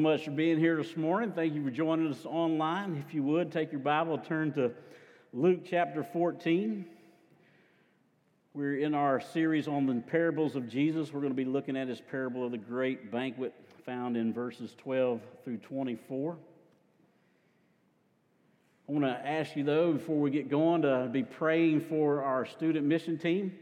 Much for being here this morning. Thank you for joining us online. If you would, take your Bible, turn to Luke chapter 14. We're in our series on the parables of Jesus. We're going to be looking at his parable of the great banquet found in verses 12 through 24. I want to ask you, though, before we get going, to be praying for our student mission team.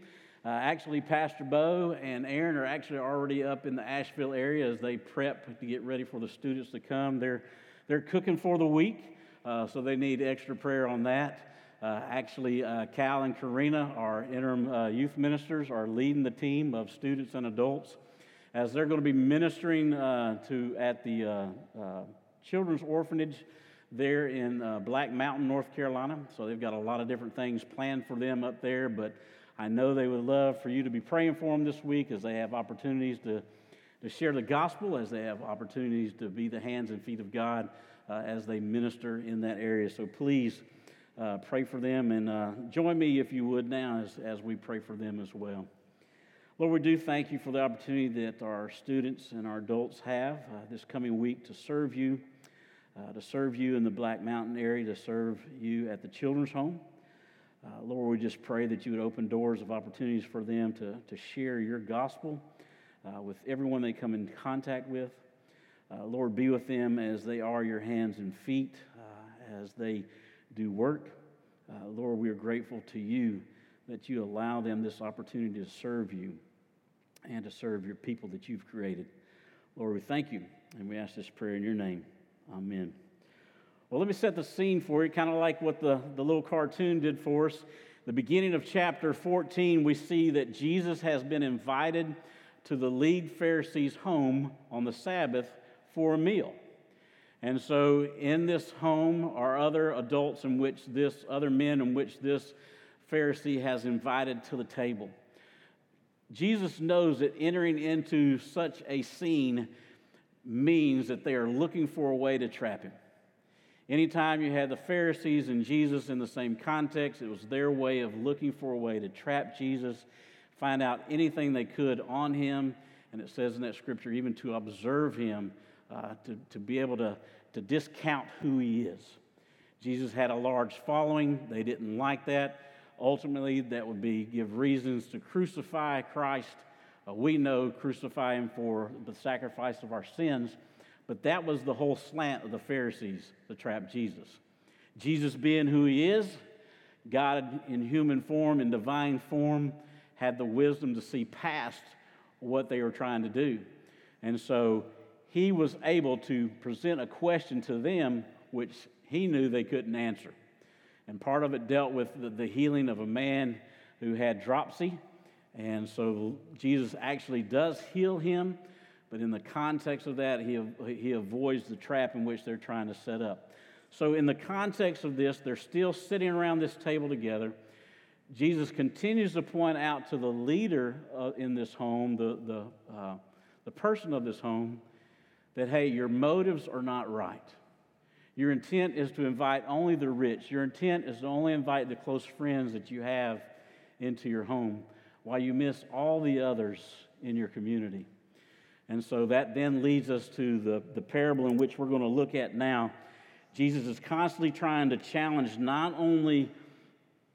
Uh, actually, Pastor Bo and Aaron are actually already up in the Asheville area as they prep to get ready for the students to come. They're, they're cooking for the week, uh, so they need extra prayer on that. Uh, actually, uh, Cal and Karina, our interim uh, youth ministers, are leading the team of students and adults as they're going to be ministering uh, to at the children's orphanage there in Black Mountain, North Carolina. So they've got a lot of different things planned for them up there, but I know they would love for you to be praying for them this week as they have opportunities to, to share the gospel, as they have opportunities to be the hands and feet of God uh, as they minister in that area. So please uh, pray for them and uh, join me, if you would, now as, as we pray for them as well. Lord, we do thank you for the opportunity that our students and our adults have uh, this coming week to serve you, uh, to serve you in the Black Mountain area, to serve you at the children's home. Uh, Lord, we just pray that you would open doors of opportunities for them to, to share your gospel uh, with everyone they come in contact with. Uh, Lord, be with them as they are your hands and feet, uh, as they do work. Uh, Lord, we are grateful to you that you allow them this opportunity to serve you and to serve your people that you've created. Lord, we thank you and we ask this prayer in your name. Amen. Well, let me set the scene for you, kind of like what the, the little cartoon did for us. The beginning of chapter 14, we see that Jesus has been invited to the lead Pharisee's home on the Sabbath for a meal. And so, in this home are other adults in which this, other men in which this Pharisee has invited to the table. Jesus knows that entering into such a scene means that they are looking for a way to trap him. Anytime you had the Pharisees and Jesus in the same context, it was their way of looking for a way to trap Jesus, find out anything they could on him. And it says in that scripture, even to observe him, uh, to, to be able to, to discount who he is. Jesus had a large following. They didn't like that. Ultimately, that would be give reasons to crucify Christ. Uh, we know crucify him for the sacrifice of our sins. But that was the whole slant of the Pharisees to trap Jesus. Jesus, being who he is, God in human form, in divine form, had the wisdom to see past what they were trying to do. And so he was able to present a question to them which he knew they couldn't answer. And part of it dealt with the, healing of a man who had dropsy. And so Jesus actually does heal him but in the context of that, he, he avoids the trap in which they're trying to set up. So, in the context of this, they're still sitting around this table together. Jesus continues to point out to the leader uh, in this home, the, the, uh, the person of this home, that, hey, your motives are not right. Your intent is to invite only the rich. Your intent is to only invite the close friends that you have into your home while you miss all the others in your community. And so that then leads us to the, the parable in which we're going to look at now. Jesus is constantly trying to challenge not only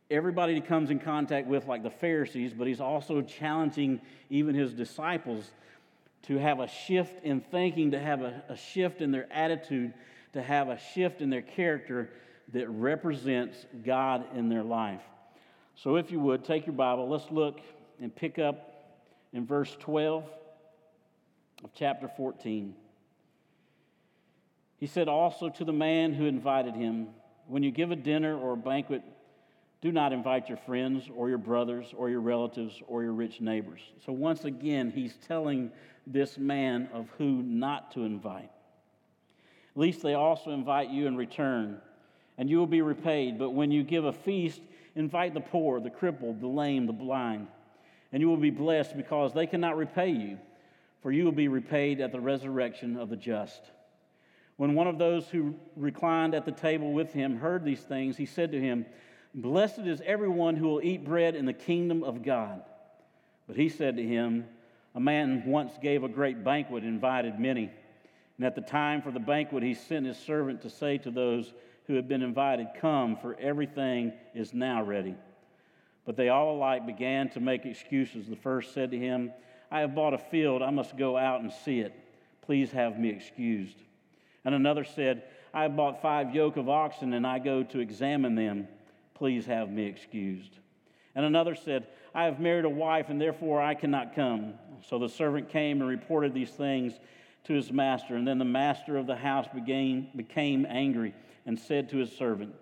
everybody he comes in contact with, like the Pharisees, but he's also challenging even his disciples to have a shift in thinking, to have a, a shift in their attitude, to have a shift in their character that represents God in their life. So, if you would, take your Bible, let's look and pick up in verse 12 of chapter 14. He said also to the man who invited him, When you give a dinner or a banquet Do not invite your friends or your brothers or your relatives or your rich neighbors. So, once again, he's telling this man of who not to invite. Least they also invite you in return, and you will be repaid. But when you give a feast, invite the poor, the crippled, the lame, the blind, and you will be blessed because they cannot repay you, for you will be repaid at the resurrection of the just. When one of those who reclined at the table with him heard these things, he said to him, Blessed is everyone who will eat bread in the kingdom of God. But he said to him, A man once gave a great banquet and invited many. And at the time for the banquet, he sent his servant to say to those who had been invited, Come, for everything is now ready. But they all alike began to make excuses. The first said to him, I have bought a field, I must go out and see it. Please have me excused. And another said, I have bought five yoke of oxen, and I go to examine them. Please have me excused. And another said, I have married a wife, and therefore I cannot come. So the servant came and reported these things to his master. And then the master of the house began, became angry and said to his servant,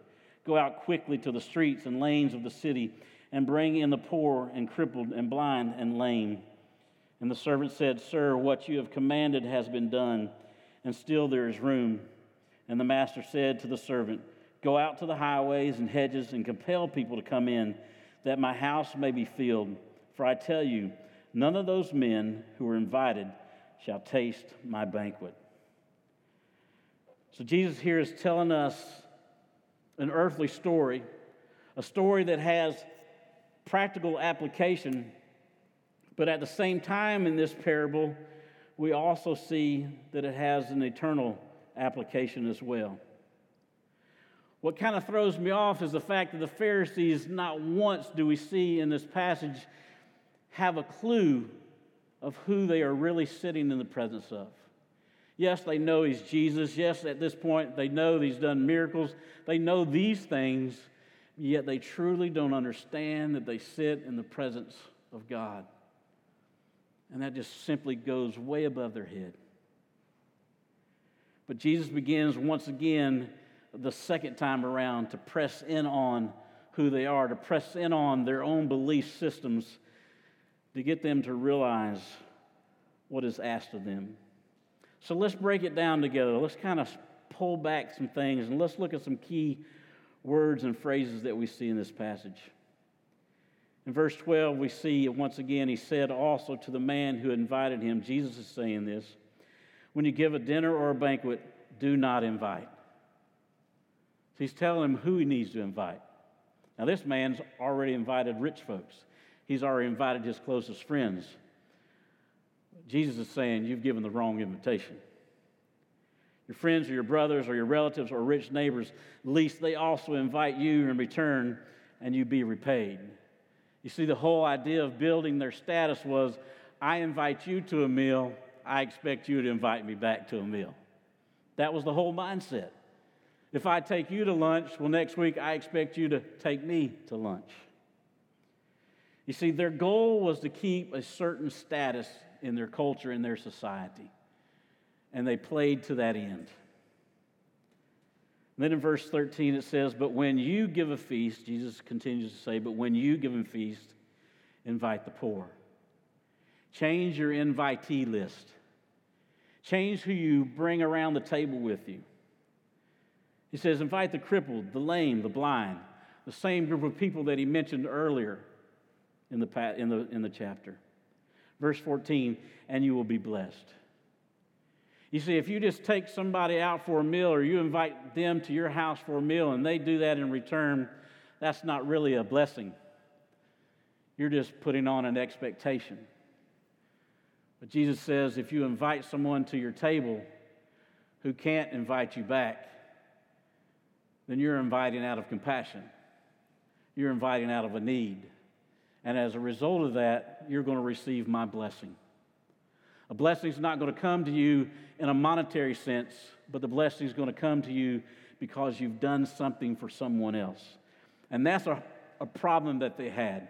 Go out quickly to the streets and lanes of the city and bring in the poor and crippled and blind and lame. And the servant said, Sir, what you have commanded has been done, and still there is room. And the master said to the servant, Go out to the highways and hedges and compel people to come in, that my house may be filled. For I tell you, none of those men who were invited shall taste my banquet. So Jesus here is telling us an earthly story, a story that has practical application, but at the same time in this parable, we also see that it has an eternal application as well. What kind of throws me off is the fact that the Pharisees, not once do we see in this passage, have a clue of who they are really sitting in the presence of. Yes, they know he's Jesus. Yes, at this point, they know he's done miracles. They know these things, yet they truly don't understand that they sit in the presence of God. And that just simply goes way above their head. But Jesus begins once again the second time around to press in on who they are, to press in on their own belief systems, to get them to realize what is asked of them. So let's break it down together. Let's kind of pull back some things and let's look at some key words and phrases that we see in this passage. In verse 12, we see once again, he said also to the man who invited him, Jesus is saying this, when you give a dinner or a banquet, do not invite. So he's telling him who he needs to invite. Now, this man's already invited rich folks, he's already invited his closest friends. Jesus is saying, You've given the wrong invitation. Your friends or your brothers or your relatives or rich neighbors, least they also invite you in return and you be repaid. You see, the whole idea of building their status was I invite you to a meal, I expect you to invite me back to a meal. That was the whole mindset. If I take you to lunch, well, next week I expect you to take me to lunch. You see, their goal was to keep a certain status in their culture, in their society. And they played to that end. And then in verse 13 it says, But when you give a feast, Jesus continues to say, But when you give a feast, invite the poor. Change your invitee list. Change who you bring around the table with you. He says, invite the crippled, the lame, the blind, the same group of people that he mentioned earlier in the, in the, in the chapter. Verse 14, and you will be blessed. You see, if you just take somebody out for a meal or you invite them to your house for a meal and they do that in return, that's not really a blessing. You're just putting on an expectation. But Jesus says if you invite someone to your table who can't invite you back, then you're inviting out of compassion. You're inviting out of a need. And as a result of that, you're going to receive my blessing. A blessing is not going to come to you in a monetary sense, but the blessing is going to come to you because you've done something for someone else. And that's a, a problem that they had.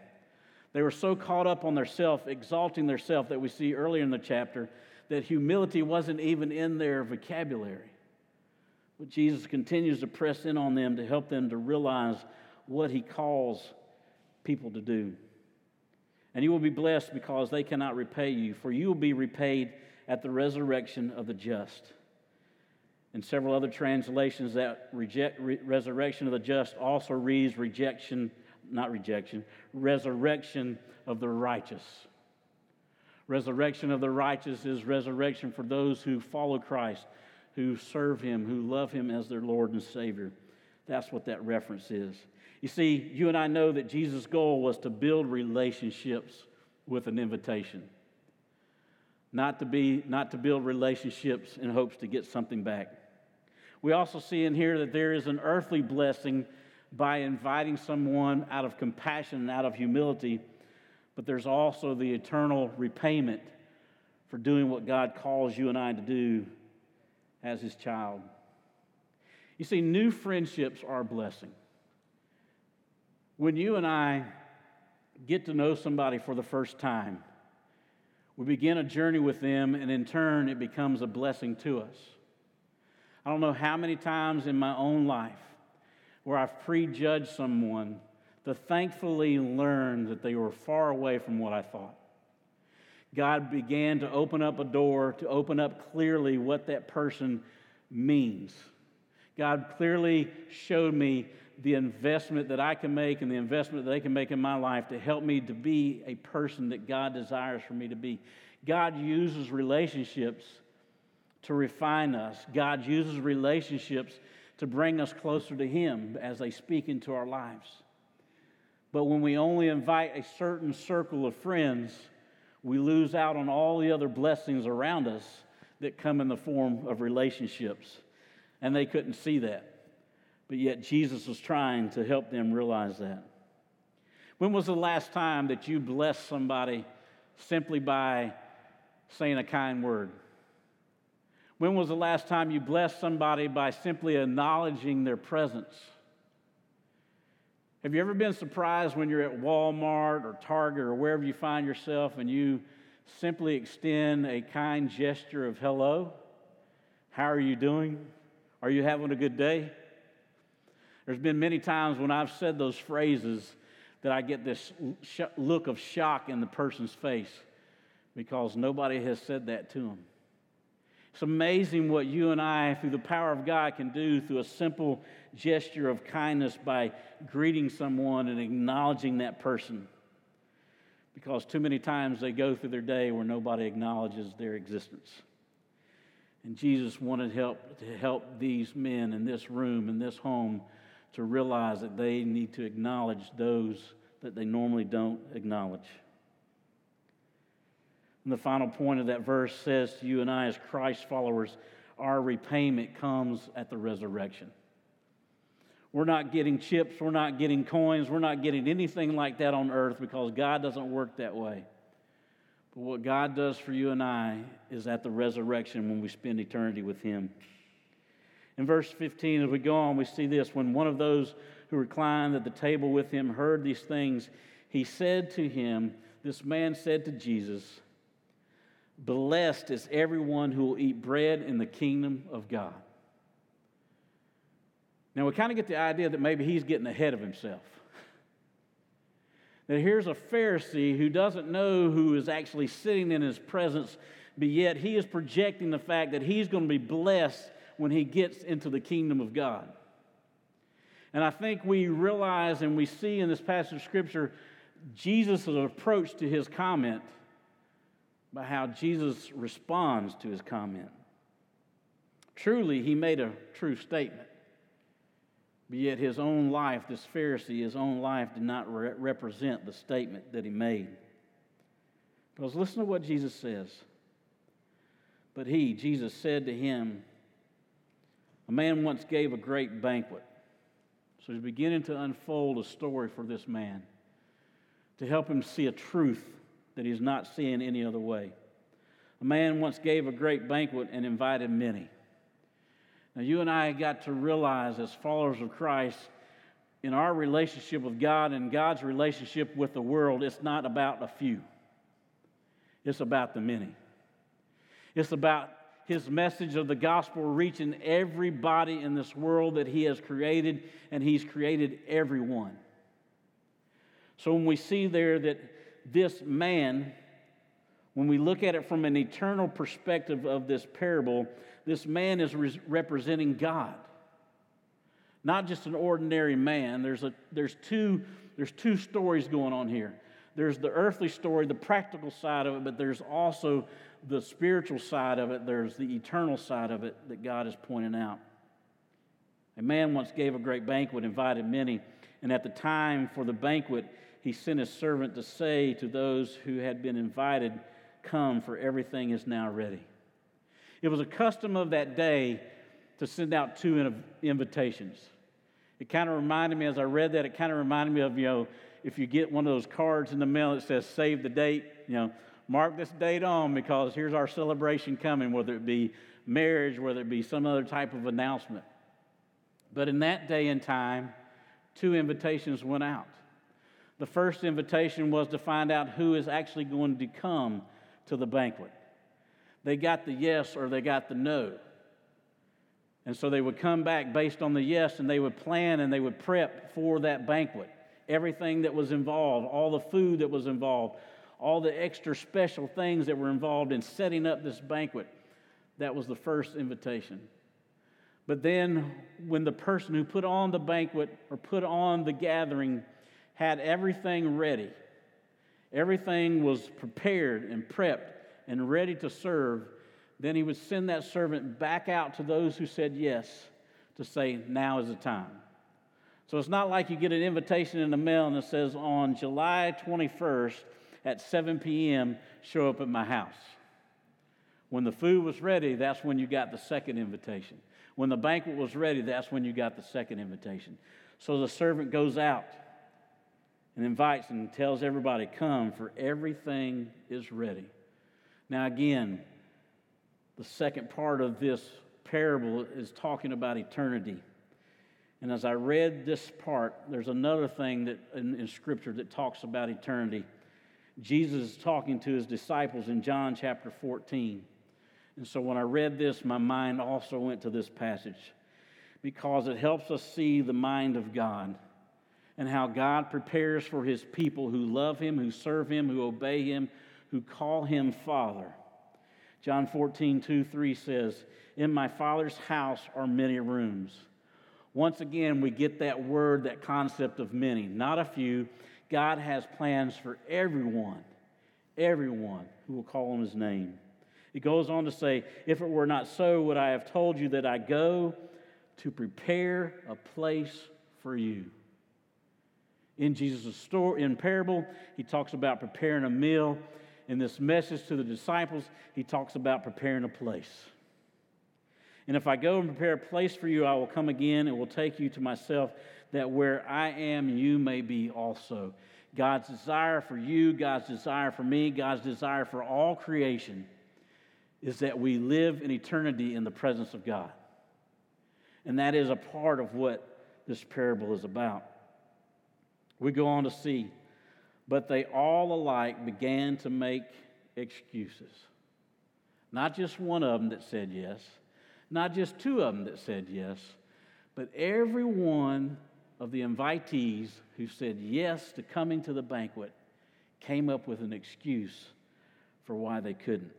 They were so caught up on their self, exalting their self that we see earlier in the chapter, that humility wasn't even in their vocabulary. But Jesus continues to press in on them to help them to realize what He calls people to do. And you will be blessed because they cannot repay you, for you will be repaid at the resurrection of the just. In several other translations, that reject, re- resurrection of the just also reads rejection, not rejection, resurrection of the righteous. Resurrection of the righteous is resurrection for those who follow Christ, who serve Him, who love Him as their Lord and Savior. That's what that reference is. You see, you and I know that Jesus' goal was to build relationships with an invitation, not to, be, not to build relationships in hopes to get something back. We also see in here that there is an earthly blessing by inviting someone out of compassion and out of humility, but there's also the eternal repayment for doing what God calls you and I to do as His child. You see, new friendships are a blessing. When you and I get to know somebody for the first time, we begin a journey with them, and in turn, it becomes a blessing to us. I don't know how many times in my own life where I've prejudged someone to thankfully learn that they were far away from what I thought. God began to open up a door, to open up clearly what that person means. God clearly showed me the investment that I can make and the investment that they can make in my life to help me to be a person that God desires for me to be. God uses relationships to refine us, God uses relationships to bring us closer to Him as they speak into our lives. But when we only invite a certain circle of friends, we lose out on all the other blessings around us that come in the form of relationships. And they couldn't see that. But yet Jesus was trying to help them realize that. When was the last time that you blessed somebody simply by saying a kind word? When was the last time you blessed somebody by simply acknowledging their presence? Have you ever been surprised when you're at Walmart or Target or wherever you find yourself and you simply extend a kind gesture of hello? How are you doing? Are you having a good day? There's been many times when I've said those phrases that I get this look of shock in the person's face because nobody has said that to them. It's amazing what you and I, through the power of God, can do through a simple gesture of kindness by greeting someone and acknowledging that person. Because too many times they go through their day where nobody acknowledges their existence. And Jesus wanted help to help these men in this room, in this home, to realize that they need to acknowledge those that they normally don't acknowledge. And the final point of that verse says to you and I, as Christ followers, our repayment comes at the resurrection. We're not getting chips, we're not getting coins, we're not getting anything like that on earth because God doesn't work that way. But what God does for you and I is at the resurrection when we spend eternity with Him. In verse 15, as we go on, we see this. When one of those who reclined at the table with him heard these things, he said to him, This man said to Jesus, Blessed is everyone who will eat bread in the kingdom of God. Now, we kind of get the idea that maybe he's getting ahead of himself. That here's a Pharisee who doesn't know who is actually sitting in his presence, but yet he is projecting the fact that he's going to be blessed when he gets into the kingdom of God. And I think we realize and we see in this passage of Scripture Jesus' approach to his comment by how Jesus responds to his comment. Truly, he made a true statement. But yet, his own life, this Pharisee, his own life did not re- represent the statement that he made. Because listen to what Jesus says. But he, Jesus, said to him, a man once gave a great banquet. So he's beginning to unfold a story for this man to help him see a truth that he's not seeing any other way. A man once gave a great banquet and invited many. Now, you and I got to realize as followers of Christ, in our relationship with God and God's relationship with the world, it's not about a few, it's about the many. It's about his message of the gospel reaching everybody in this world that he has created, and he's created everyone. So when we see there that this man, when we look at it from an eternal perspective of this parable, this man is re- representing God. Not just an ordinary man. There's, a, there's, two, there's two stories going on here. There's the earthly story, the practical side of it, but there's also the spiritual side of it. There's the eternal side of it that God is pointing out. A man once gave a great banquet, invited many, and at the time for the banquet, he sent his servant to say to those who had been invited, Come, for everything is now ready. It was a custom of that day to send out two invitations. It kind of reminded me, as I read that, it kind of reminded me of, you know, if you get one of those cards in the mail that says save the date, you know, mark this date on because here's our celebration coming, whether it be marriage, whether it be some other type of announcement. But in that day and time, two invitations went out. The first invitation was to find out who is actually going to come to the banquet. They got the yes or they got the no. And so they would come back based on the yes and they would plan and they would prep for that banquet. Everything that was involved, all the food that was involved, all the extra special things that were involved in setting up this banquet. That was the first invitation. But then, when the person who put on the banquet or put on the gathering had everything ready, everything was prepared and prepped and ready to serve, then he would send that servant back out to those who said yes to say, Now is the time. So it's not like you get an invitation in the mail and it says, On July 21st at 7 p.m., show up at my house. When the food was ready, that's when you got the second invitation. When the banquet was ready, that's when you got the second invitation. So the servant goes out and invites and tells everybody, Come, for everything is ready. Now, again, the second part of this parable is talking about eternity. And as I read this part, there's another thing that in, in Scripture that talks about eternity. Jesus is talking to his disciples in John chapter 14. And so when I read this, my mind also went to this passage because it helps us see the mind of God and how God prepares for his people who love him, who serve him, who obey him, who call him Father. John 14, 2, 3 says, In my Father's house are many rooms. Once again, we get that word, that concept of many, not a few. God has plans for everyone, everyone who will call on his name. It goes on to say, If it were not so, would I have told you that I go to prepare a place for you? In Jesus' story, in parable, he talks about preparing a meal in this message to the disciples, he talks about preparing a place. And if I go and prepare a place for you, I will come again and will take you to myself, that where I am, you may be also. God's desire for you, God's desire for me, God's desire for all creation is that we live in eternity in the presence of God. And that is a part of what this parable is about. We go on to see but they all alike began to make excuses. Not just one of them that said yes, not just two of them that said yes, but every one of the invitees who said yes to coming to the banquet came up with an excuse for why they couldn't.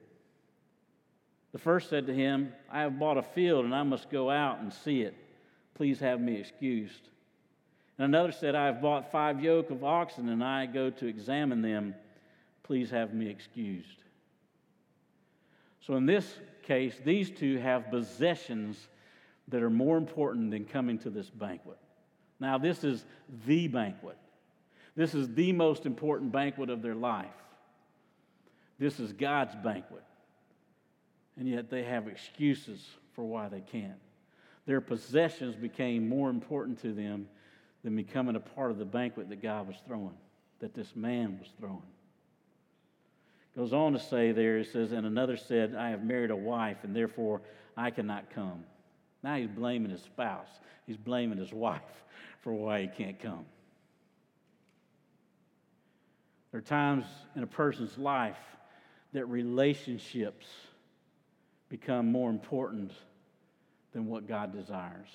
The first said to him, I have bought a field and I must go out and see it. Please have me excused. And another said, I have bought five yoke of oxen and I go to examine them. Please have me excused. So, in this case, these two have possessions that are more important than coming to this banquet. Now, this is the banquet. This is the most important banquet of their life. This is God's banquet. And yet they have excuses for why they can't. Their possessions became more important to them than becoming a part of the banquet that God was throwing, that this man was throwing. Goes on to say there, it says, and another said, I have married a wife, and therefore I cannot come. Now he's blaming his spouse, he's blaming his wife for why he can't come. There are times in a person's life that relationships become more important than what God desires.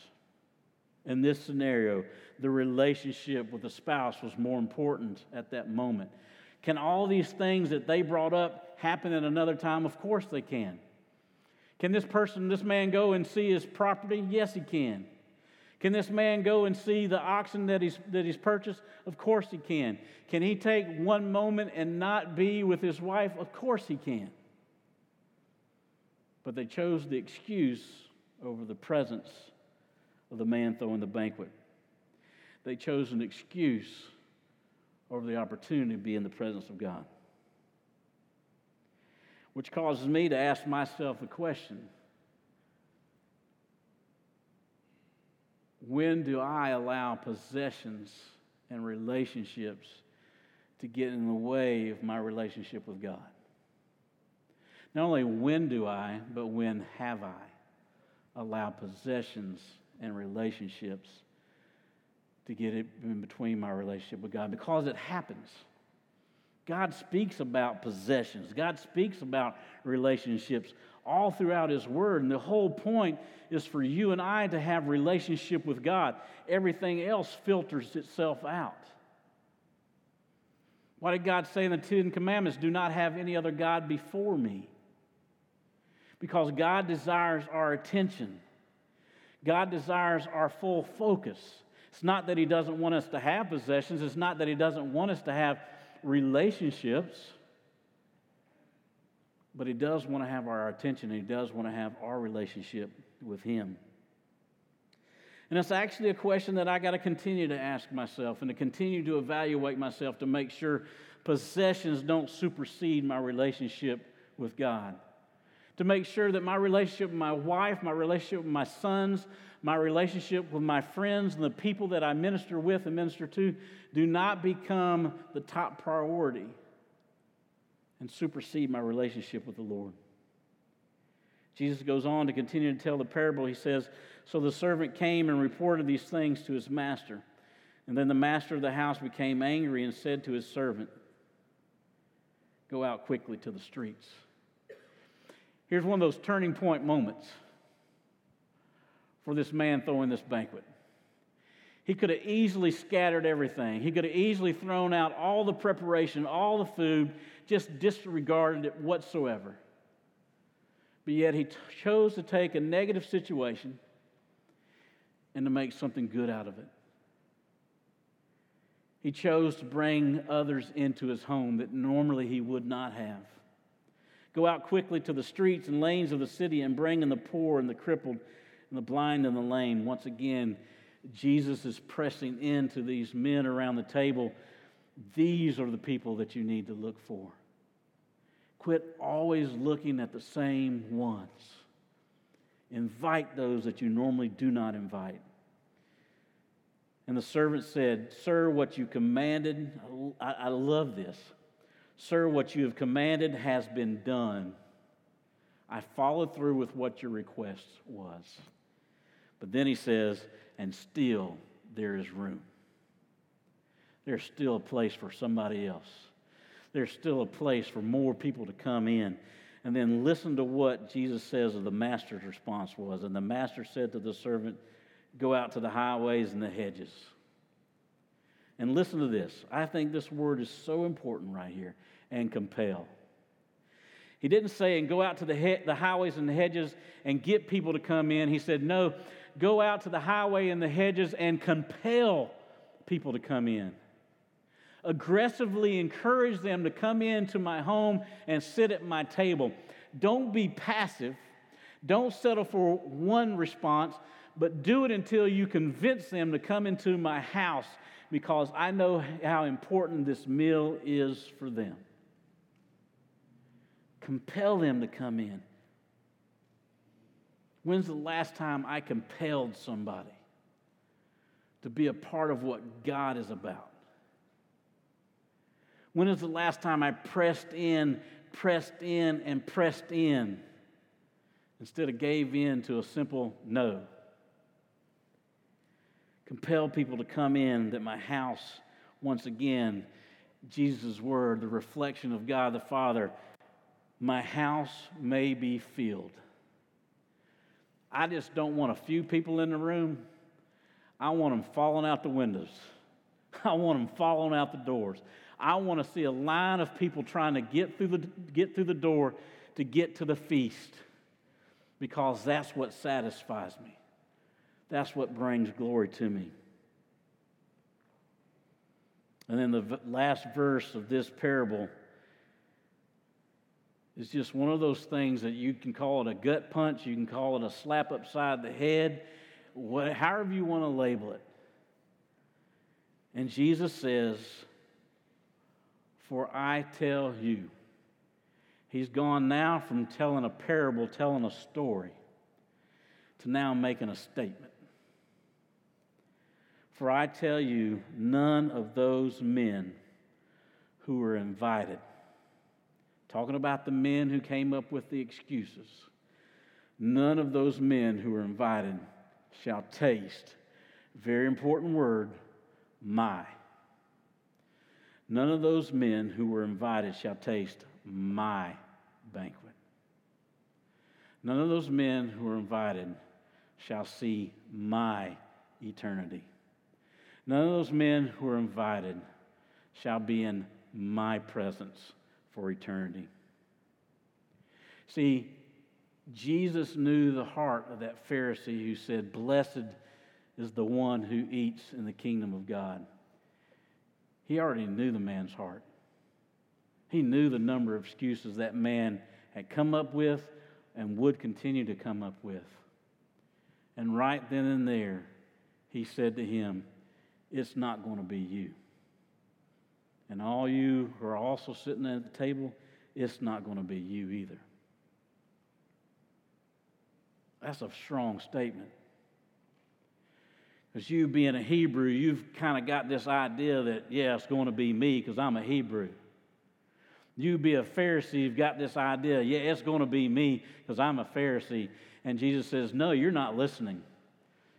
In this scenario, the relationship with the spouse was more important at that moment. Can all these things that they brought up happen at another time? Of course they can. Can this person, this man, go and see his property? Yes, he can. Can this man go and see the oxen that he's, that he's purchased? Of course he can. Can he take one moment and not be with his wife? Of course he can. But they chose the excuse over the presence of the man throwing the banquet. They chose an excuse over the opportunity to be in the presence of God. Which causes me to ask myself a question when do I allow possessions and relationships to get in the way of my relationship with God? Not only when do I, but when have I allowed possessions and relationships to get it in between my relationship with God? Because it happens. God speaks about possessions. God speaks about relationships all throughout His Word. And the whole point is for you and I to have relationship with God. Everything else filters itself out. Why did God say in the Ten Commandments, do not have any other God before me? Because God desires our attention. God desires our full focus. It's not that He doesn't want us to have possessions, it's not that He doesn't want us to have relationships, but He does want to have our attention, He does want to have our relationship with Him. And it's actually a question that I got to continue to ask myself and to continue to evaluate myself to make sure possessions don't supersede my relationship with God. To make sure that my relationship with my wife, my relationship with my sons, my relationship with my friends and the people that I minister with and minister to do not become the top priority and supersede my relationship with the Lord. Jesus goes on to continue to tell the parable. He says, So the servant came and reported these things to his master. And then the master of the house became angry and said to his servant, Go out quickly to the streets. Here's one of those turning point moments for this man throwing this banquet. He could have easily scattered everything. He could have easily thrown out all the preparation, all the food, just disregarded it whatsoever. But yet he t- chose to take a negative situation and to make something good out of it. He chose to bring others into his home that normally he would not have. Go out quickly to the streets and lanes of the city and bring in the poor and the crippled and the blind and the lame. Once again, Jesus is pressing into these men around the table. These are the people that you need to look for. Quit always looking at the same ones. Invite those that you normally do not invite. And the servant said, Sir, what you commanded, I, I love this. Sir, what you have commanded has been done. I followed through with what your request was. But then he says, and still there is room. There's still a place for somebody else. There's still a place for more people to come in. And then listen to what Jesus says of the master's response was. And the master said to the servant, Go out to the highways and the hedges. And listen to this. I think this word is so important right here and compel. He didn't say, and go out to the, he- the highways and the hedges and get people to come in. He said, no, go out to the highway and the hedges and compel people to come in. Aggressively encourage them to come into my home and sit at my table. Don't be passive. Don't settle for one response, but do it until you convince them to come into my house because I know how important this meal is for them. Compel them to come in. When's the last time I compelled somebody to be a part of what God is about? When is the last time I pressed in, pressed in, and pressed in instead of gave in to a simple no? Compel people to come in that my house, once again, Jesus' word, the reflection of God the Father, my house may be filled. I just don't want a few people in the room. I want them falling out the windows. I want them falling out the doors. I want to see a line of people trying to get through the, get through the door to get to the feast because that's what satisfies me. That's what brings glory to me. And then the last verse of this parable is just one of those things that you can call it a gut punch, you can call it a slap upside the head, what, however you want to label it. And Jesus says, For I tell you, he's gone now from telling a parable, telling a story, to now making a statement. For I tell you, none of those men who were invited, talking about the men who came up with the excuses, none of those men who were invited shall taste, very important word, my. None of those men who were invited shall taste my banquet. None of those men who were invited shall see my eternity. None of those men who are invited shall be in my presence for eternity. See, Jesus knew the heart of that Pharisee who said, Blessed is the one who eats in the kingdom of God. He already knew the man's heart. He knew the number of excuses that man had come up with and would continue to come up with. And right then and there, he said to him, it's not going to be you. And all you who are also sitting at the table, it's not going to be you either. That's a strong statement. Because you being a Hebrew, you've kind of got this idea that, yeah, it's going to be me because I'm a Hebrew. You be a Pharisee, you've got this idea, yeah, it's going to be me because I'm a Pharisee. And Jesus says, no, you're not listening.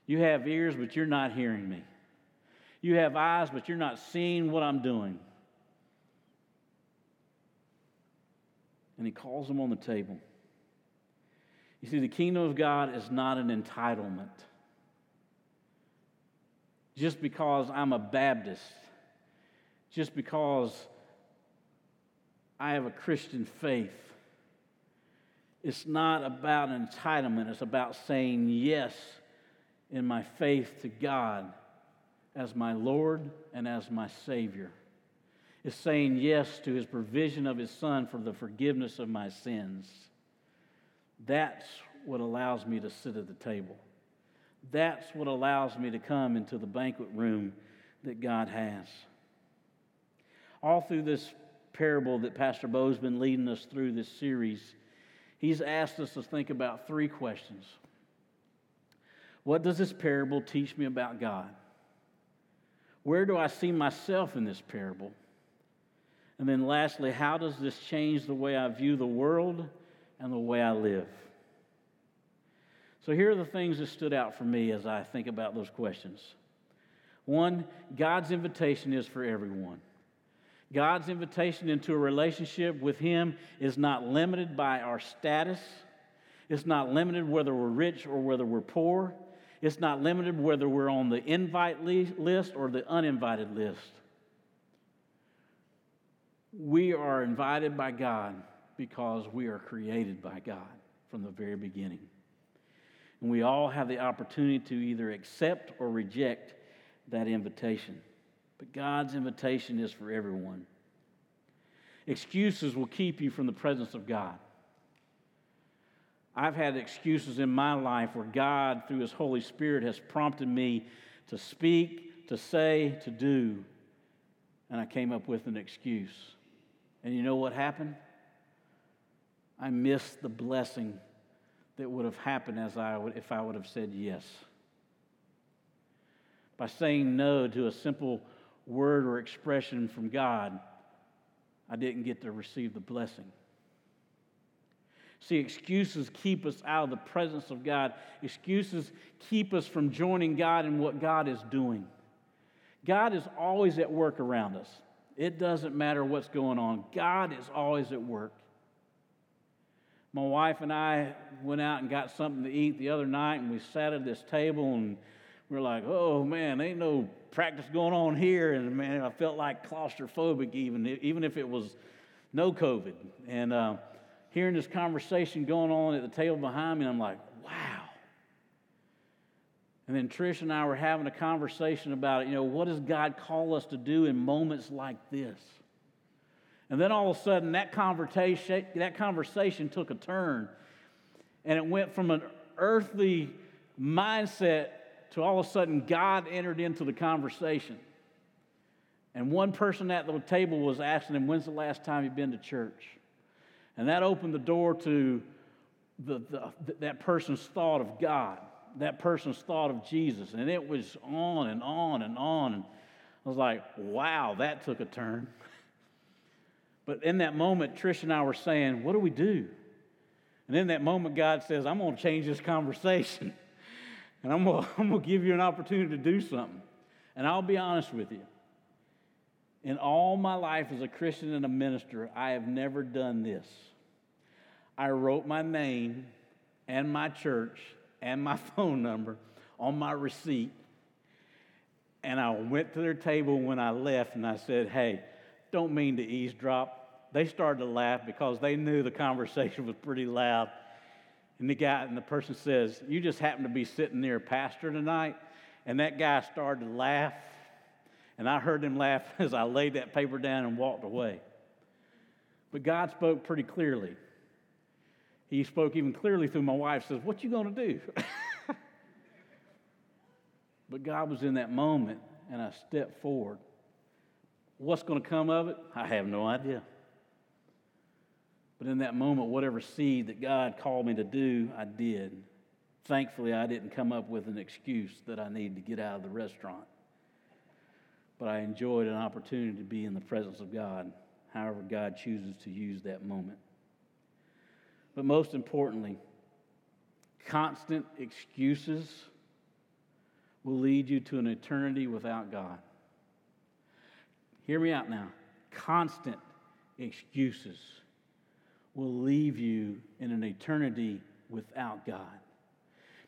You have ears, but you're not hearing me. You have eyes, but you're not seeing what I'm doing. And he calls them on the table. You see, the kingdom of God is not an entitlement. Just because I'm a Baptist, just because I have a Christian faith, it's not about entitlement. It's about saying yes in my faith to God as my Lord and as my Savior. Is saying yes to his provision of his Son for the forgiveness of my sins. That's what allows me to sit at the table. That's what allows me to come into the banquet room that God has. All through this parable that Pastor Bo's been leading us through this series, he's asked us to think about three questions. What does this parable teach me about God? Where do I see myself in this parable? And then lastly, how does this change the way I view the world and the way I live? So here are the things that stood out for me as I think about those questions. One, God's invitation is for everyone. God's invitation into a relationship with Him is not limited by our status. It's not limited whether we're rich or whether we're poor. It's not limited whether we're on the invite list or the uninvited list. We are invited by God because we are created by God from the very beginning. And we all have the opportunity to either accept or reject that invitation. But God's invitation is for everyone. Excuses will keep you from the presence of God. I've had excuses in my life where God, through His Holy Spirit, has prompted me to speak, to say, to do, and I came up with an excuse. And you know what happened? I missed the blessing that would have happened as I would, if I would have said yes. By saying no to a simple word or expression from God, I didn't get to receive the blessing. See, excuses keep us out of the presence of God. Excuses keep us from joining God in what God is doing. God is always at work around us. It doesn't matter what's going on, God is always at work. My wife and I went out and got something to eat the other night, and we sat at this table, and we are like, oh man, ain't no practice going on here. And man, I felt like claustrophobic, even, even if it was no COVID. And uh, hearing this conversation going on at the table behind me, I'm like. And then Trish and I were having a conversation about, it. you know, what does God call us to do in moments like this? And then all of a sudden, that conversation, that conversation took a turn. And it went from an earthly mindset to all of a sudden, God entered into the conversation. And one person at the table was asking him, When's the last time you've been to church? And that opened the door to the, the, that person's thought of God, that person's thought of Jesus. And it was on and on and on. And I was like, wow, that took a turn. But in that moment, Trish and I were saying, What do we do? And in that moment, God says, I'm going to change this conversation. And I'm going to give you an opportunity to do something. And I'll be honest with you. In all my life as a Christian and a minister, I have never done this. I wrote my name and my church and my phone number on my receipt. And I went to their table when I left and I said, Hey, don't mean to eavesdrop they started to laugh because they knew the conversation was pretty loud. And the guy and the person says, You just happen to be sitting near a pastor tonight. And that guy started to laugh. And I heard him laugh as I laid that paper down and walked away. But God spoke pretty clearly. He spoke even clearly through my wife, says, What you gonna do? but God was in that moment, and I stepped forward. What's gonna come of it? I have no idea. But in that moment, whatever seed that God called me to do, I did. Thankfully, I didn't come up with an excuse that I needed to get out of the restaurant. But I enjoyed an opportunity to be in the presence of God, however, God chooses to use that moment. But most importantly, constant excuses will lead you to an eternity without God. Hear me out now. Constant excuses will leave you in an eternity without God.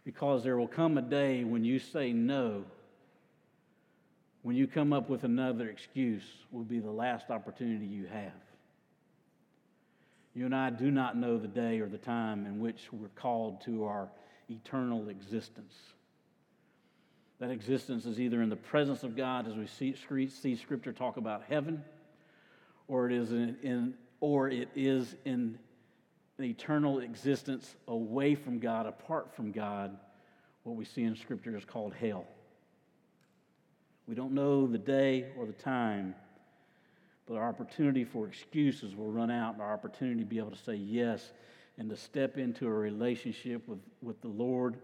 Because there will come a day when you say no, when you come up with another excuse, will be the last opportunity you have. You and I do not know the day or the time in which we're called to our eternal existence. That existence is either in the presence of God, as we see, see Scripture talk about heaven, or it is in, in or it is in an eternal existence away from God, apart from God, what we see in Scripture is called hell. We don't know the day or the time, but our opportunity for excuses will run out, and our opportunity to be able to say yes and to step into a relationship with, with the Lord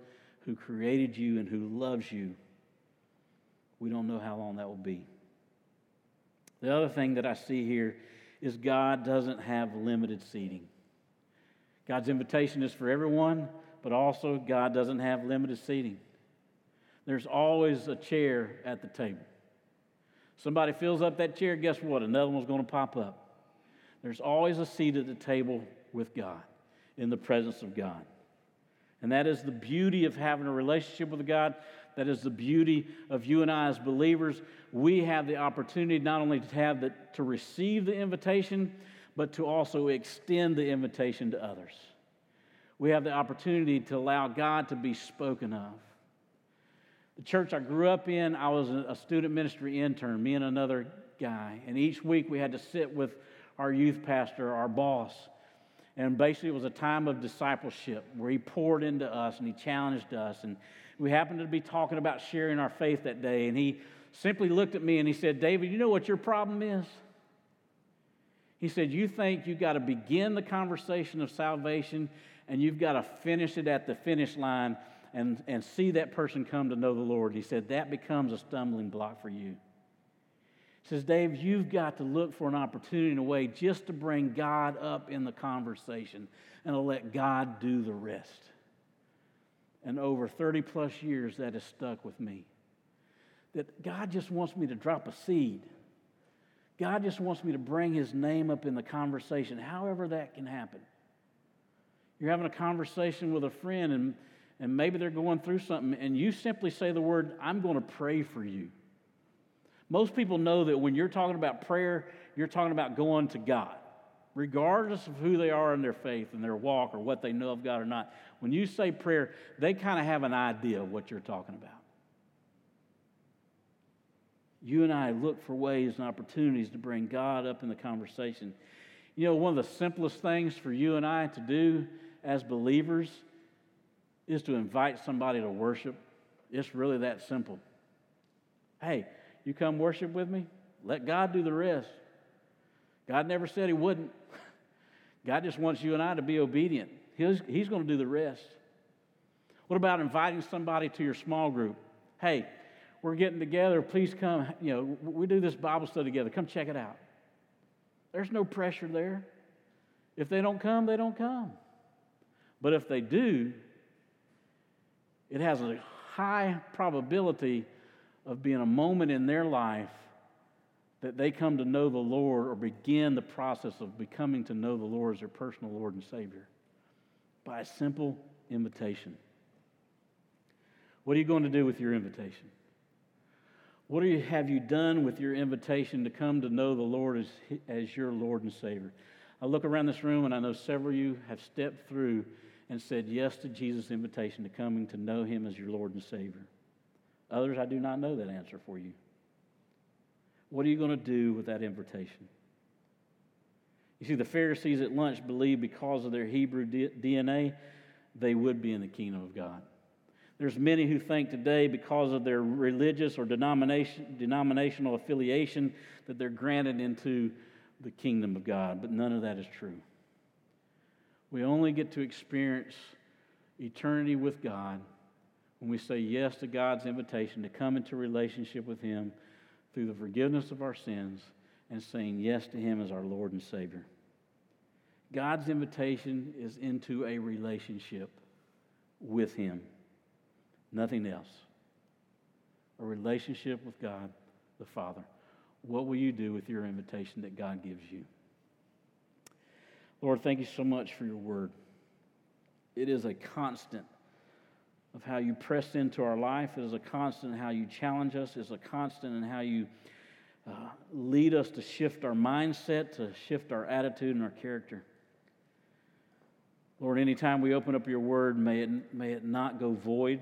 who created you and who loves you. We don't know how long that will be. The other thing that I see here is God doesn't have limited seating. God's invitation is for everyone, but also God doesn't have limited seating. There's always a chair at the table. Somebody fills up that chair, guess what? Another one's going to pop up. There's always a seat at the table with God, in the presence of God. And that is the beauty of having a relationship with God. That is the beauty of you and I as believers. We have the opportunity not only to have the, to receive the invitation, but to also extend the invitation to others. We have the opportunity to allow God to be spoken of. The church I grew up in, I was a student ministry intern, me and another guy. And each week we had to sit with our youth pastor, our boss. And basically, it was a time of discipleship where he poured into us and he challenged us. And we happened to be talking about sharing our faith that day. And he simply looked at me and he said, David, you know what your problem is? He said, You think you've got to begin the conversation of salvation and you've got to finish it at the finish line and, and see that person come to know the Lord. He said, That becomes a stumbling block for you. He says, Dave, you've got to look for an opportunity in a way just to bring God up in the conversation and to let God do the rest. And over 30 plus years, that has stuck with me. That God just wants me to drop a seed God just wants me to bring his name up in the conversation, however that can happen. You're having a conversation with a friend, and, and maybe they're going through something, and you simply say the word, I'm going to pray for you. Most people know that when you're talking about prayer, you're talking about going to God, regardless of who they are in their faith and their walk or what they know of God or not. When you say prayer, they kind of have an idea of what you're talking about. You and I look for ways and opportunities to bring God up in the conversation. You know, one of the simplest things for you and I to do as believers is to invite somebody to worship. It's really that simple. Hey, you come worship with me? Let God do the rest. God never said He wouldn't. God just wants you and I to be obedient. He's, he's going to do the rest. What about inviting somebody to your small group? Hey, we're getting together. Please come. You know, we do this Bible study together. Come check it out. There's no pressure there. If they don't come, they don't come. But if they do, it has a high probability of being a moment in their life that they come to know the Lord or begin the process of becoming to know the Lord as their personal Lord and Savior by a simple invitation. What are you going to do with your invitation? What you, have you done with your invitation to come to know the Lord as, as your Lord and Savior? I look around this room and I know several of you have stepped through and said yes to Jesus' invitation to coming to know Him as your Lord and Savior. Others, I do not know that answer for you. What are you going to do with that invitation? You see, the Pharisees at lunch believed because of their Hebrew DNA, they would be in the kingdom of God. There's many who think today, because of their religious or denomination, denominational affiliation, that they're granted into the kingdom of God, but none of that is true. We only get to experience eternity with God when we say yes to God's invitation to come into relationship with Him through the forgiveness of our sins and saying yes to Him as our Lord and Savior. God's invitation is into a relationship with Him, nothing else. A relationship with God the Father. What will you do with your invitation that God gives you? Lord, thank you so much for your word. It is a constant of how you press into our life. It is a constant in how you challenge us. It is a constant in how you uh, lead us to shift our mindset, to shift our attitude and our character. Lord, anytime we open up your word, may it, may it not go void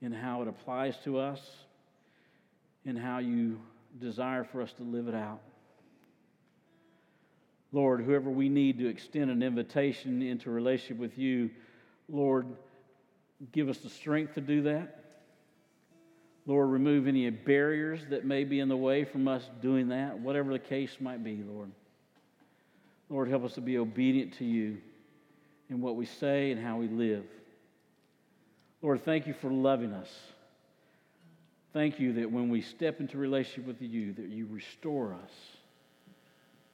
in how it applies to us, in how you desire for us to live it out. Lord, whoever we need to extend an invitation into relationship with you, Lord, give us the strength to do that. Lord, remove any barriers that may be in the way from us doing that, whatever the case might be, Lord. Lord, help us to be obedient to you in what we say and how we live. Lord, thank you for loving us. Thank you that when we step into relationship with you, that you restore us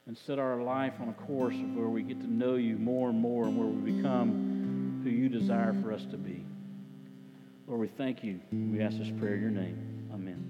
and set our life on a course of where we get to know you more and more and where we become who you desire for us to be. Lord, we thank you. We ask this prayer in your name. Amen.